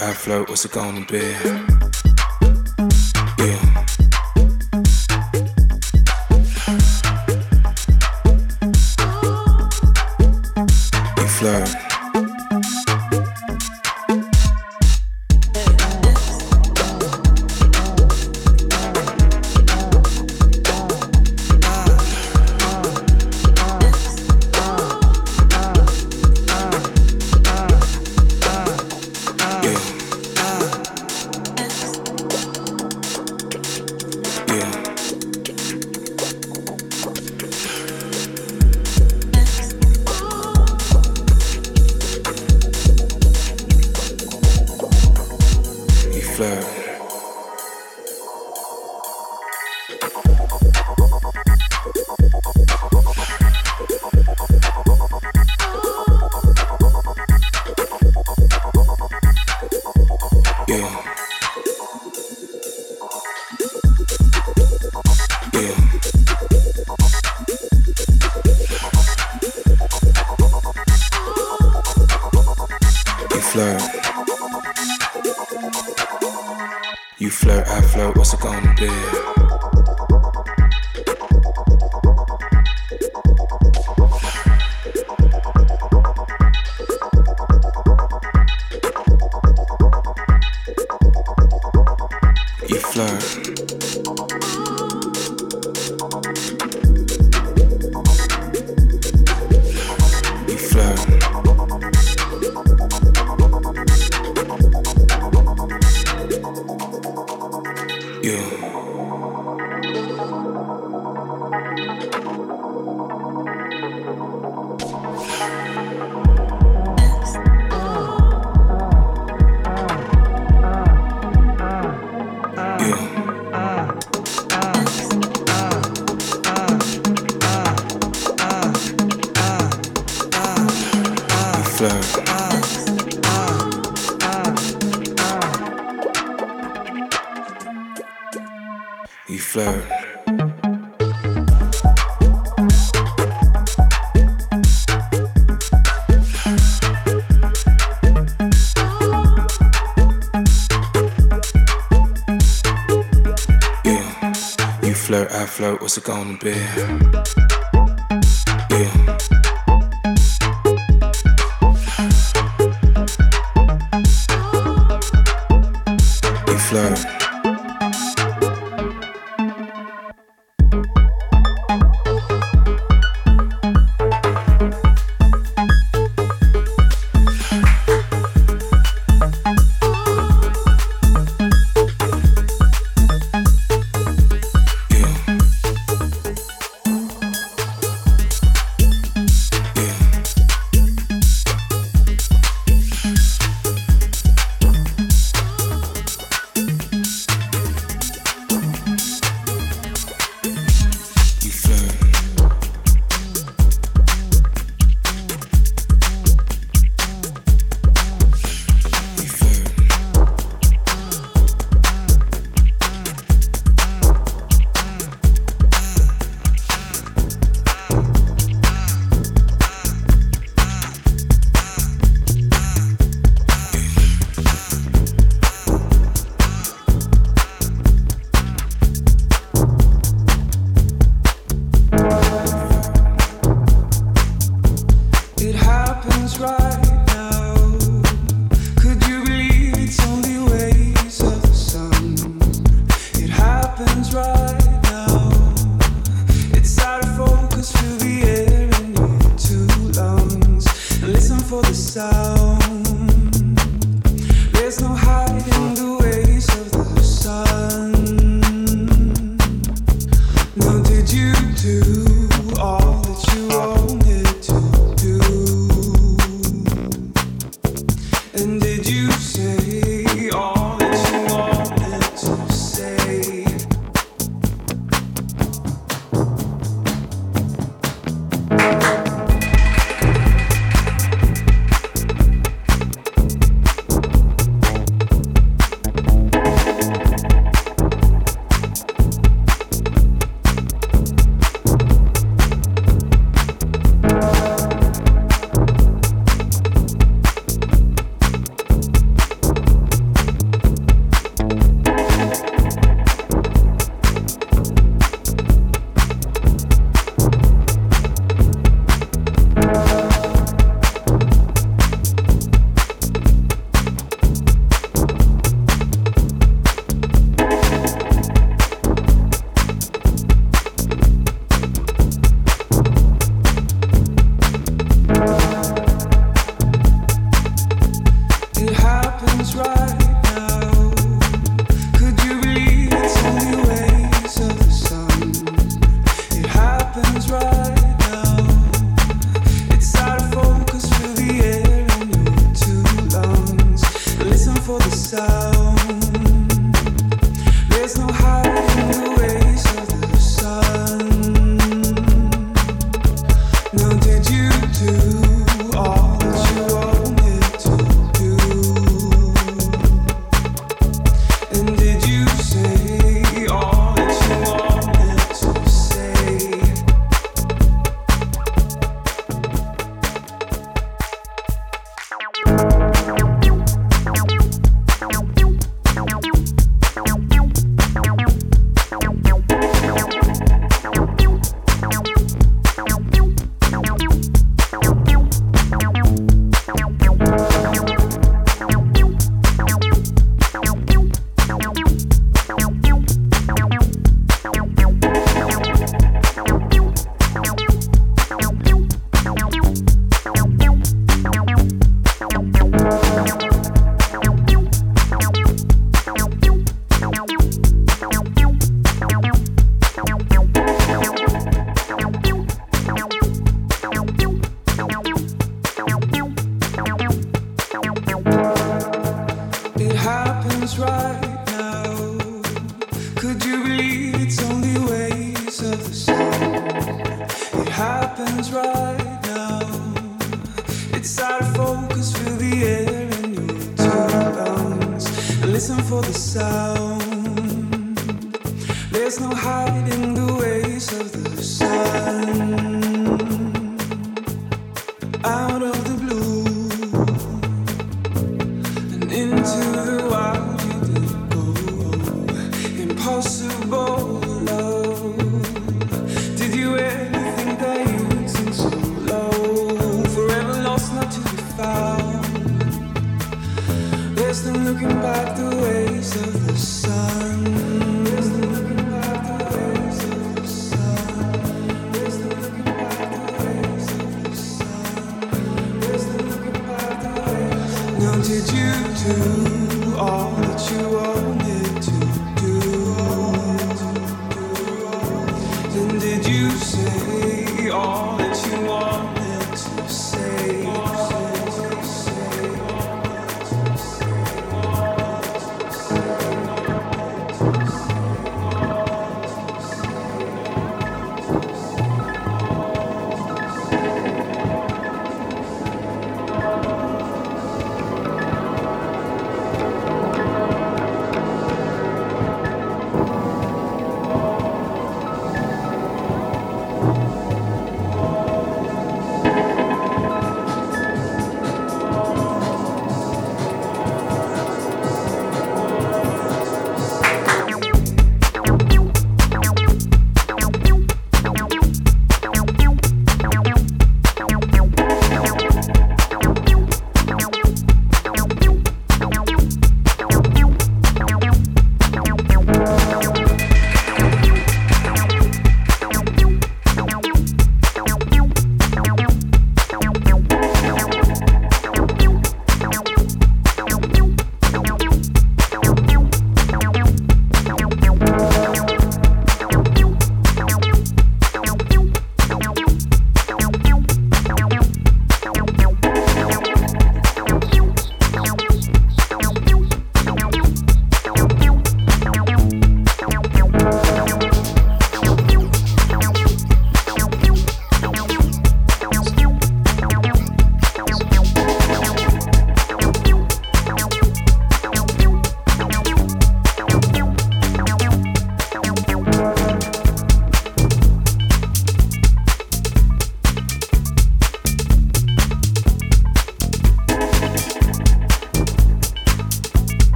outflow, what's it gonna be? what's it gonna be? listen for the sound. There's no hiding the ways of the sound.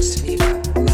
Supposed to be